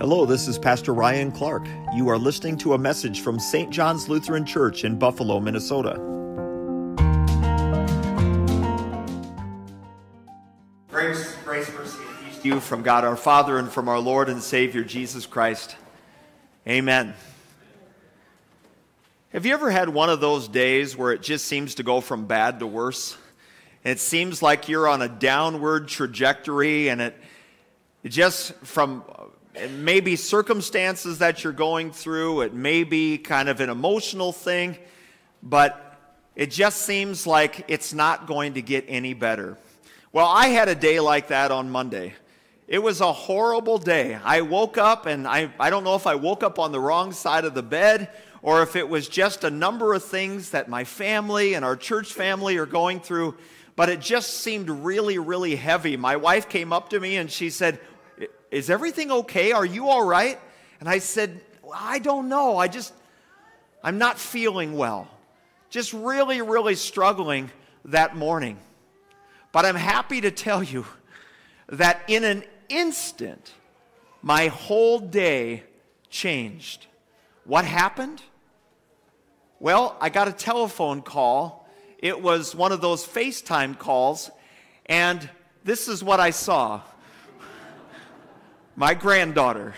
Hello, this is Pastor Ryan Clark. You are listening to a message from St. John's Lutheran Church in Buffalo, Minnesota. Grace, grace, mercy, and peace to you from God our Father and from our Lord and Savior Jesus Christ. Amen. Have you ever had one of those days where it just seems to go from bad to worse? It seems like you're on a downward trajectory and it, it just from it may be circumstances that you're going through, it may be kind of an emotional thing, but it just seems like it's not going to get any better. Well, I had a day like that on Monday. It was a horrible day. I woke up, and I, I don't know if I woke up on the wrong side of the bed or if it was just a number of things that my family and our church family are going through, but it just seemed really, really heavy. My wife came up to me and she said, is everything okay? Are you all right? And I said, I don't know. I just, I'm not feeling well. Just really, really struggling that morning. But I'm happy to tell you that in an instant, my whole day changed. What happened? Well, I got a telephone call. It was one of those FaceTime calls, and this is what I saw my granddaughter.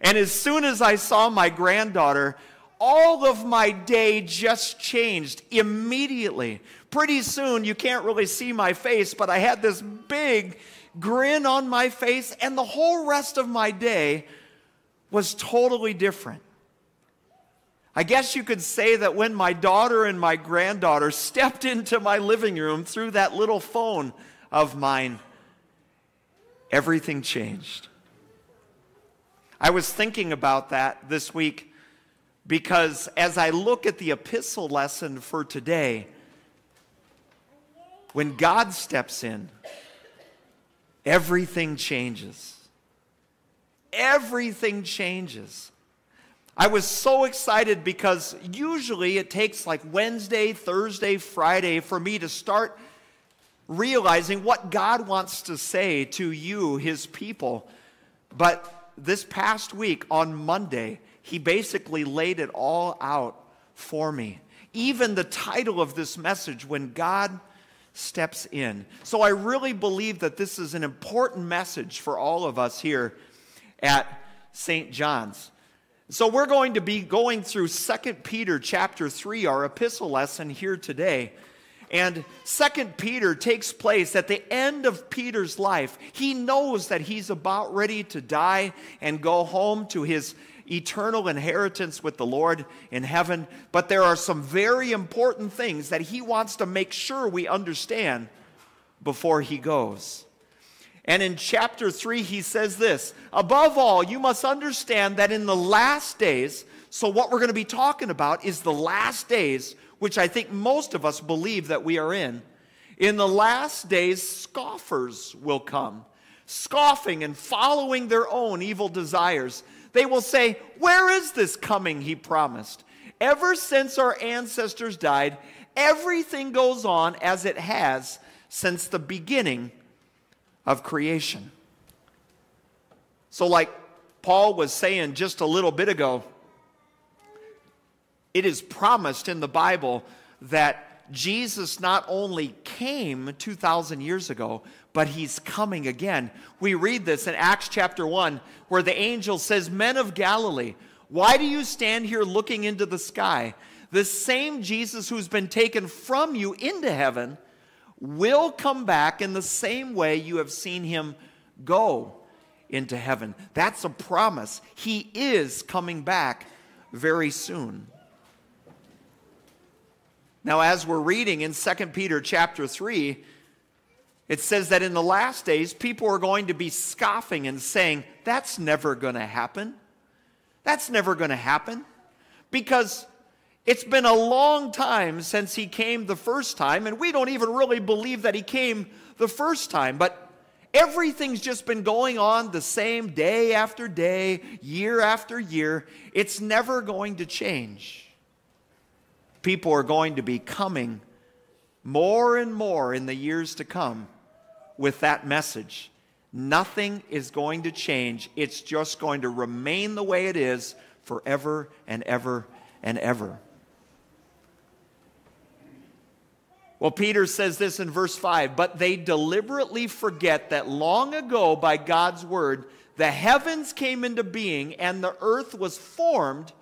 And as soon as I saw my granddaughter, all of my day just changed immediately. Pretty soon, you can't really see my face, but I had this big grin on my face, and the whole rest of my day was totally different. I guess you could say that when my daughter and my granddaughter stepped into my living room through that little phone of mine, everything changed. I was thinking about that this week because as I look at the epistle lesson for today, when God steps in, everything changes. Everything changes. I was so excited because usually it takes like Wednesday, Thursday, Friday for me to start realizing what God wants to say to you, his people. But this past week on Monday, he basically laid it all out for me. Even the title of this message, When God Steps In. So I really believe that this is an important message for all of us here at St. John's. So we're going to be going through 2 Peter chapter 3, our epistle lesson here today. And Second Peter takes place at the end of Peter's life. He knows that he's about ready to die and go home to his eternal inheritance with the Lord in heaven. But there are some very important things that he wants to make sure we understand before he goes. And in chapter 3, he says this Above all, you must understand that in the last days, so what we're going to be talking about is the last days which I think most of us believe that we are in. In the last days, scoffers will come, scoffing and following their own evil desires. They will say, Where is this coming he promised? Ever since our ancestors died, everything goes on as it has since the beginning of creation. So, like Paul was saying just a little bit ago, it is promised in the Bible that Jesus not only came 2,000 years ago, but he's coming again. We read this in Acts chapter 1, where the angel says, Men of Galilee, why do you stand here looking into the sky? The same Jesus who's been taken from you into heaven will come back in the same way you have seen him go into heaven. That's a promise. He is coming back very soon. Now, as we're reading in 2 Peter chapter 3, it says that in the last days, people are going to be scoffing and saying, That's never going to happen. That's never going to happen. Because it's been a long time since he came the first time, and we don't even really believe that he came the first time. But everything's just been going on the same day after day, year after year. It's never going to change people are going to be coming more and more in the years to come with that message Nothing is going to change. It's just going to remain the way it is forever and ever and ever. Well, Peter says this in verse 5 But they deliberately forget that long ago, by God's word, the heavens came into being and the earth was formed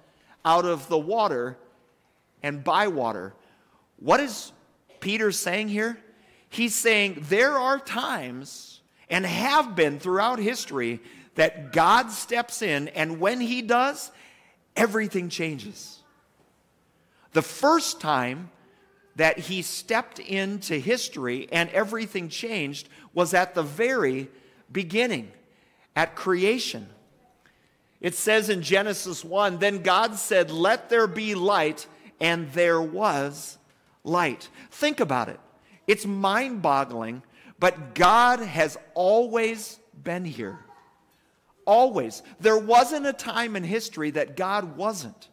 out of the water and by water. What is Peter saying here? He's saying there are times, and have been throughout history, that God steps in, and when he does, everything changes. The first time that he stepped into history and everything changed was at the very beginning, at creation. It says in Genesis 1 Then God said, Let there be light, and there was light. Think about it. It's mind boggling, but God has always been here. Always. There wasn't a time in history that God wasn't.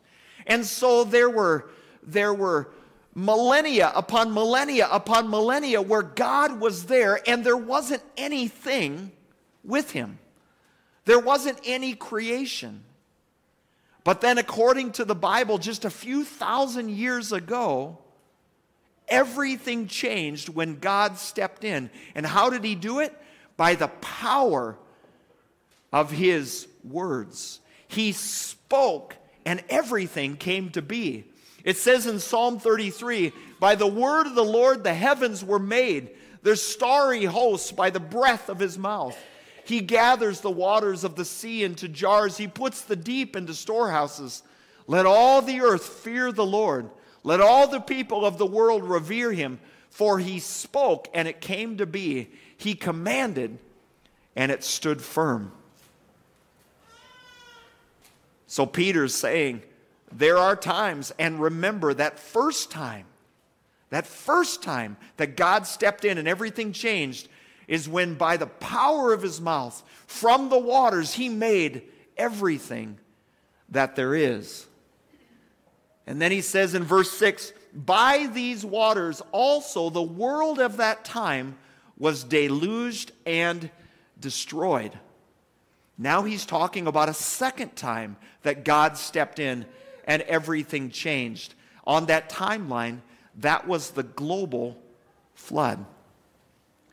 And so there were, there were millennia upon millennia upon millennia where God was there and there wasn't anything with him. There wasn't any creation. But then, according to the Bible, just a few thousand years ago, everything changed when God stepped in. And how did he do it? By the power of his words. He spoke, and everything came to be. It says in Psalm 33 By the word of the Lord the heavens were made, their starry hosts by the breath of his mouth. He gathers the waters of the sea into jars, he puts the deep into storehouses. Let all the earth fear the Lord. Let all the people of the world revere him. For he spoke, and it came to be. He commanded, and it stood firm. So Peter's saying, there are times, and remember that first time, that first time that God stepped in and everything changed is when, by the power of his mouth, from the waters, he made everything that there is. And then he says in verse 6 By these waters also the world of that time was deluged and destroyed. Now he's talking about a second time that God stepped in and everything changed. On that timeline, that was the global flood.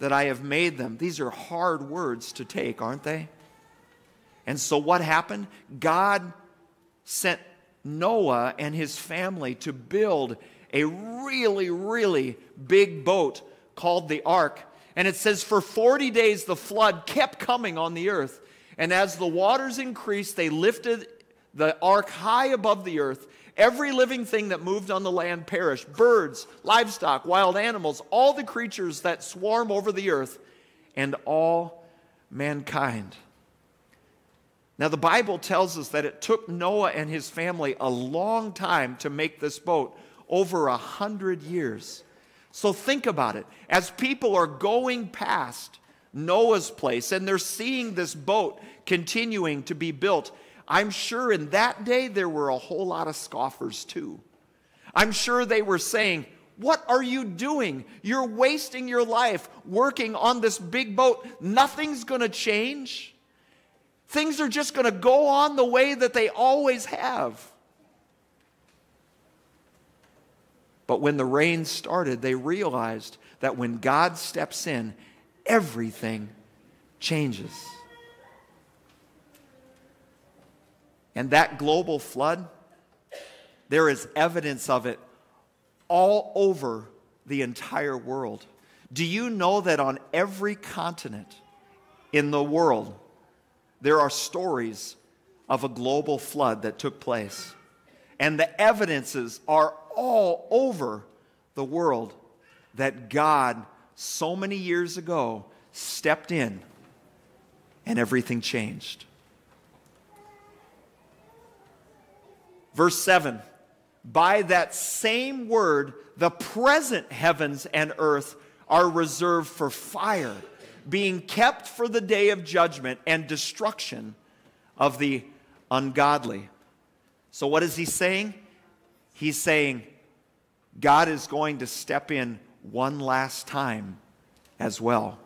that I have made them. These are hard words to take, aren't they? And so what happened? God sent Noah and his family to build a really, really big boat called the ark and it says, For 40 days the flood kept coming on the earth. And as the waters increased, they lifted the ark high above the earth. Every living thing that moved on the land perished birds, livestock, wild animals, all the creatures that swarm over the earth, and all mankind. Now, the Bible tells us that it took Noah and his family a long time to make this boat over a hundred years. So think about it. As people are going past Noah's place and they're seeing this boat continuing to be built, I'm sure in that day there were a whole lot of scoffers too. I'm sure they were saying, What are you doing? You're wasting your life working on this big boat. Nothing's going to change. Things are just going to go on the way that they always have. But when the rain started, they realized that when God steps in, everything changes. And that global flood, there is evidence of it all over the entire world. Do you know that on every continent in the world, there are stories of a global flood that took place? And the evidences are all over the world that God, so many years ago, stepped in and everything changed. Verse 7 By that same word, the present heavens and earth are reserved for fire, being kept for the day of judgment and destruction of the ungodly. So, what is he saying? He's saying God is going to step in one last time as well.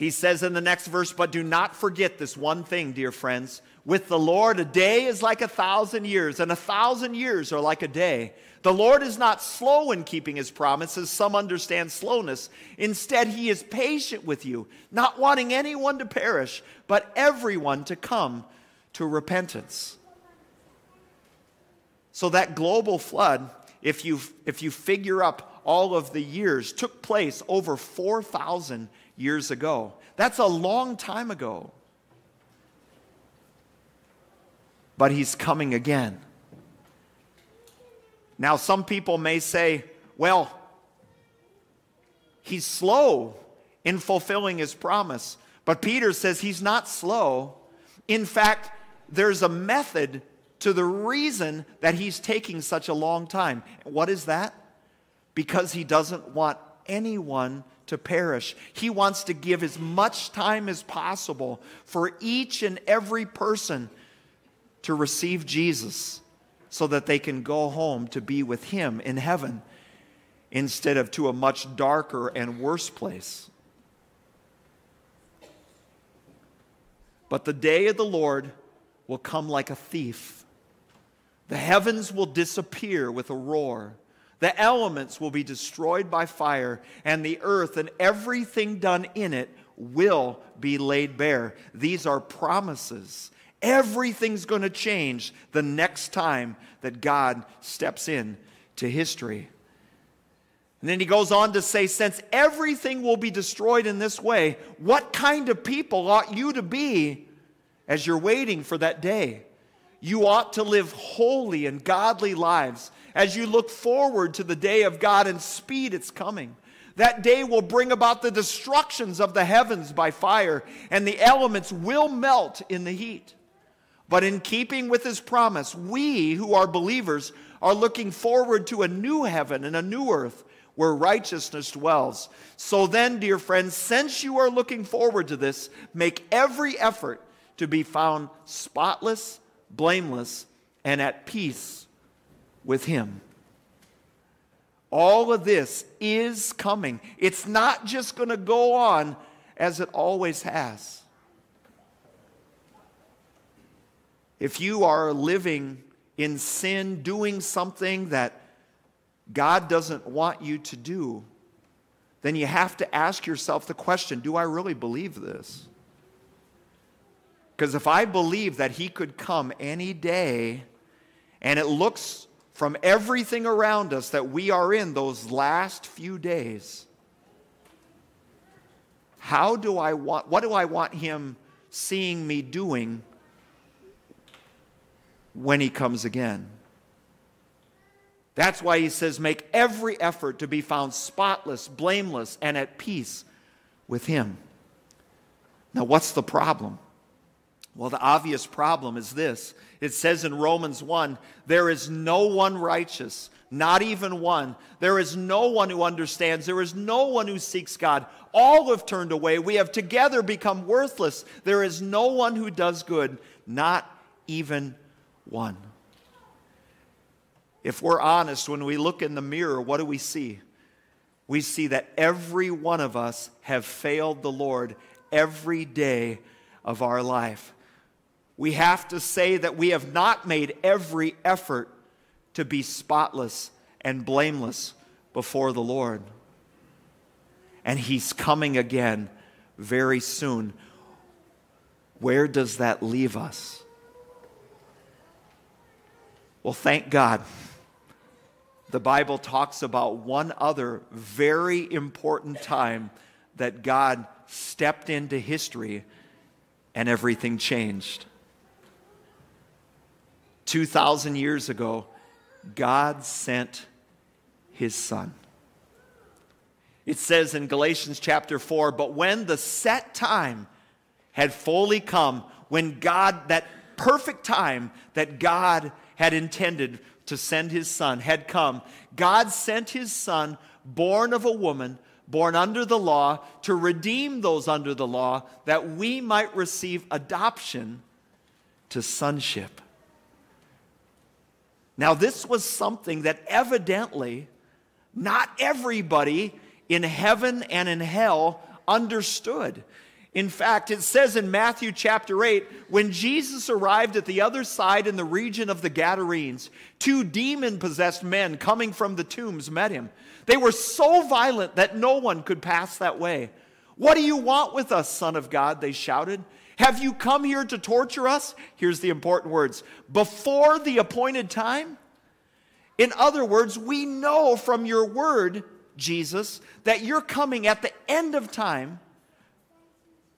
He says in the next verse, But do not forget this one thing, dear friends. With the Lord, a day is like a thousand years, and a thousand years are like a day. The Lord is not slow in keeping his promises, some understand slowness. Instead, he is patient with you, not wanting anyone to perish, but everyone to come to repentance. So, that global flood, if you, if you figure up all of the years, took place over 4,000 years ago. That's a long time ago. But he's coming again. Now, some people may say, well, he's slow in fulfilling his promise. But Peter says he's not slow. In fact, there's a method to the reason that he's taking such a long time. What is that? Because he doesn't want anyone to perish. He wants to give as much time as possible for each and every person to receive Jesus so that they can go home to be with Him in heaven instead of to a much darker and worse place. But the day of the Lord will come like a thief. The heavens will disappear with a roar. The elements will be destroyed by fire, and the earth and everything done in it will be laid bare. These are promises. Everything's going to change the next time that God steps in to history. And then he goes on to say, since everything will be destroyed in this way, what kind of people ought you to be as you're waiting for that day? You ought to live holy and godly lives as you look forward to the day of God and speed its coming. That day will bring about the destructions of the heavens by fire, and the elements will melt in the heat. But in keeping with his promise, we who are believers are looking forward to a new heaven and a new earth where righteousness dwells. So then, dear friends, since you are looking forward to this, make every effort to be found spotless, blameless, and at peace with Him. All of this is coming. It's not just going to go on as it always has. If you are living in sin, doing something that God doesn't want you to do, then you have to ask yourself the question do I really believe this? Because if I believe that He could come any day and it looks from everything around us that we are in those last few days. How do I want, what do I want him seeing me doing when he comes again? That's why he says, make every effort to be found spotless, blameless, and at peace with him. Now, what's the problem? Well, the obvious problem is this it says in Romans 1 there is no one righteous, not even one. There is no one who understands. There is no one who seeks God. All have turned away. We have together become worthless. There is no one who does good, not even one. If we're honest, when we look in the mirror, what do we see? We see that every one of us have failed the Lord every day of our life we have to say that we have not made every effort to be spotless and blameless before the Lord. And He's coming again very soon. Where does that leave us? Well, thank God. The Bible talks about one other very important time that God stepped into history and everything changed. 2,000 years ago, God sent his son. It says in Galatians chapter 4 But when the set time had fully come, when God, that perfect time that God had intended to send his son, had come, God sent his son, born of a woman, born under the law, to redeem those under the law, that we might receive adoption to sonship. Now, this was something that evidently not everybody in heaven and in hell understood. In fact, it says in Matthew chapter 8 when Jesus arrived at the other side in the region of the Gadarenes, two demon possessed men coming from the tombs met him. They were so violent that no one could pass that way. What do you want with us, Son of God? They shouted. Have you come here to torture us? Here's the important words before the appointed time? In other words, we know from your word, Jesus, that you're coming at the end of time.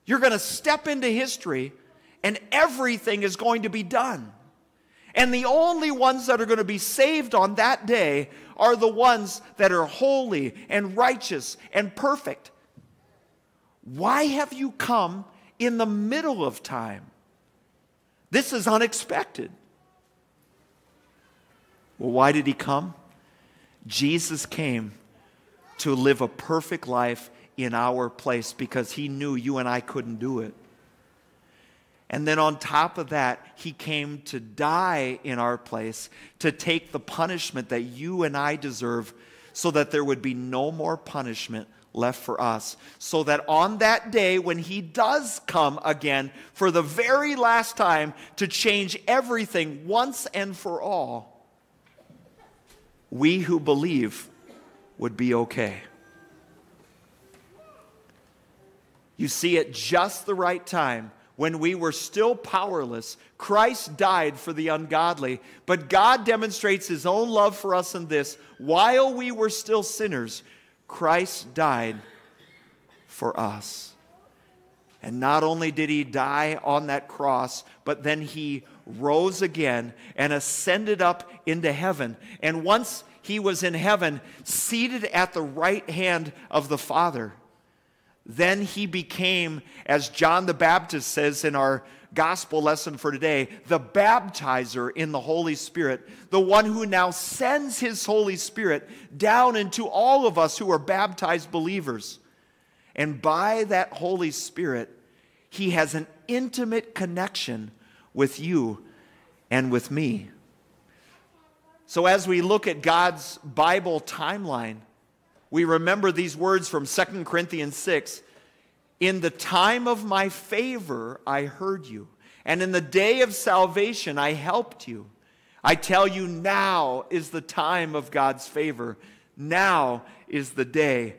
You're going to step into history and everything is going to be done. And the only ones that are going to be saved on that day are the ones that are holy and righteous and perfect. Why have you come in the middle of time. This is unexpected. Well, why did he come? Jesus came to live a perfect life in our place because he knew you and I couldn't do it. And then on top of that, he came to die in our place, to take the punishment that you and I deserve, so that there would be no more punishment left for us. So that on that day, when He does come again for the very last time to change everything once and for all, we who believe would be okay. You see, at just the right time, when we were still powerless, Christ died for the ungodly. But God demonstrates his own love for us in this while we were still sinners, Christ died for us. And not only did he die on that cross, but then he rose again and ascended up into heaven. And once he was in heaven, seated at the right hand of the Father, then he became, as John the Baptist says in our gospel lesson for today, the baptizer in the Holy Spirit, the one who now sends his Holy Spirit down into all of us who are baptized believers. And by that Holy Spirit, he has an intimate connection with you and with me. So, as we look at God's Bible timeline, we remember these words from 2 Corinthians 6 in the time of my favor, I heard you. And in the day of salvation, I helped you. I tell you, now is the time of God's favor. Now is the day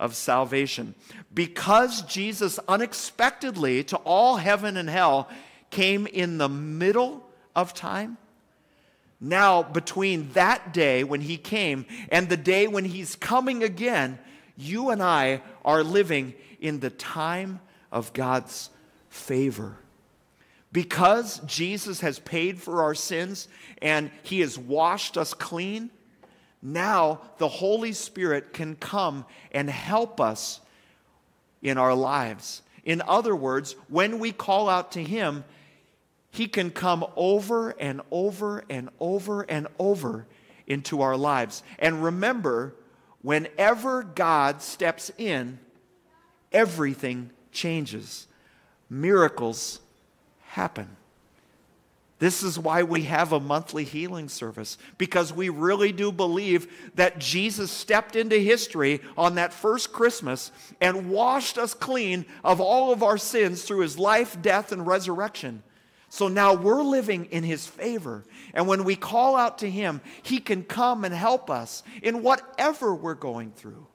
of salvation. Because Jesus unexpectedly to all heaven and hell came in the middle of time, now between that day when he came and the day when he's coming again, you and I are living in the time of God's favor. Because Jesus has paid for our sins and he has washed us clean, now the Holy Spirit can come and help us in our lives. In other words, when we call out to him, he can come over and over and over and over into our lives. And remember, whenever God steps in, everything changes. Miracles happen. This is why we have a monthly healing service, because we really do believe that Jesus stepped into history on that first Christmas and washed us clean of all of our sins through his life, death, and resurrection. So now we're living in his favor. And when we call out to him, he can come and help us in whatever we're going through.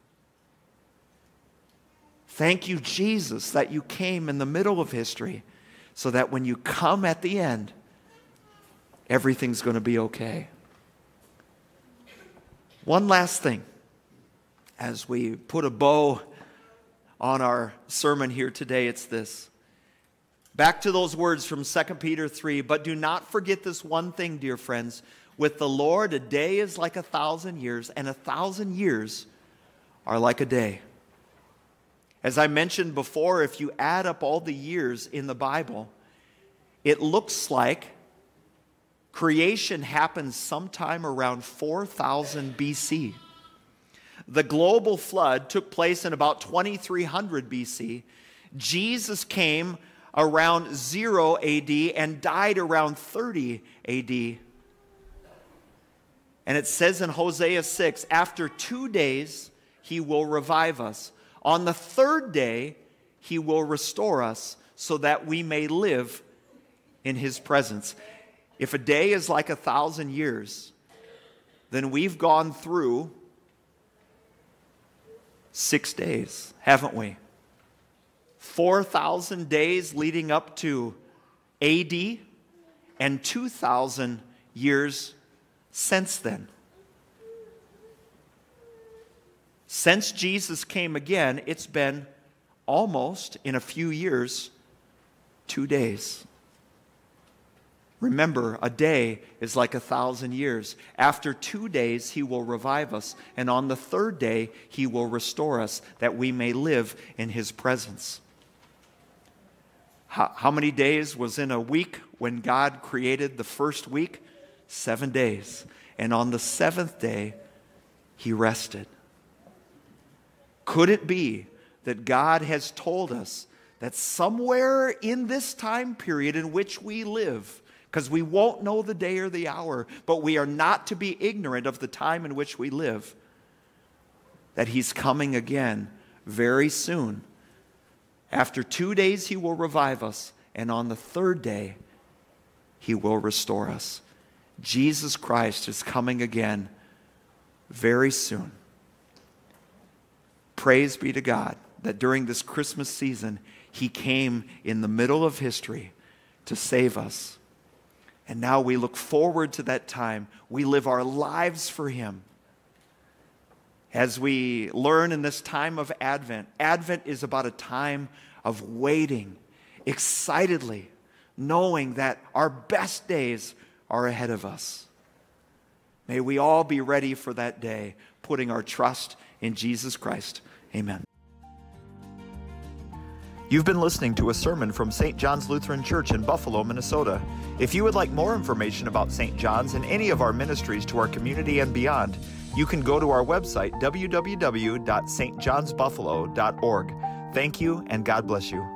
Thank you, Jesus, that you came in the middle of history so that when you come at the end, everything's going to be okay. One last thing as we put a bow on our sermon here today, it's this. Back to those words from 2 Peter 3 But do not forget this one thing, dear friends. With the Lord, a day is like a thousand years, and a thousand years are like a day. As I mentioned before, if you add up all the years in the Bible, it looks like creation happened sometime around 4000 BC. The global flood took place in about 2300 BC. Jesus came around 0 AD and died around 30 AD. And it says in Hosea 6 after two days, he will revive us. On the third day, he will restore us so that we may live in his presence. If a day is like a thousand years, then we've gone through six days, haven't we? 4,000 days leading up to AD and 2,000 years since then. Since Jesus came again, it's been almost, in a few years, two days. Remember, a day is like a thousand years. After two days, he will revive us, and on the third day, he will restore us that we may live in his presence. How, how, many days was in a week when God created the first week? Seven days. And on the seventh day, he rested. Could it be that God has told us that somewhere in this time period in which we live, because we won't know the day or the hour, but we are not to be ignorant of the time in which we live, that He's coming again very soon. After two days, He will revive us, and on the third day, He will restore us. Jesus Christ is coming again very soon. Praise be to God that during this Christmas season, He came in the middle of history to save us. And now we look forward to that time. We live our lives for Him. As we learn in this time of Advent, Advent is about a time of waiting excitedly, knowing that our best days are ahead of us. May we all be ready for that day, putting our trust in Jesus Christ. Amen. You've been listening to a sermon from St. John's Lutheran Church in Buffalo, Minnesota. If you would like more information about St. John's and any of our ministries to our community and beyond, you can go to our website, www.stjohnsbuffalo.org. Thank you, and God bless you.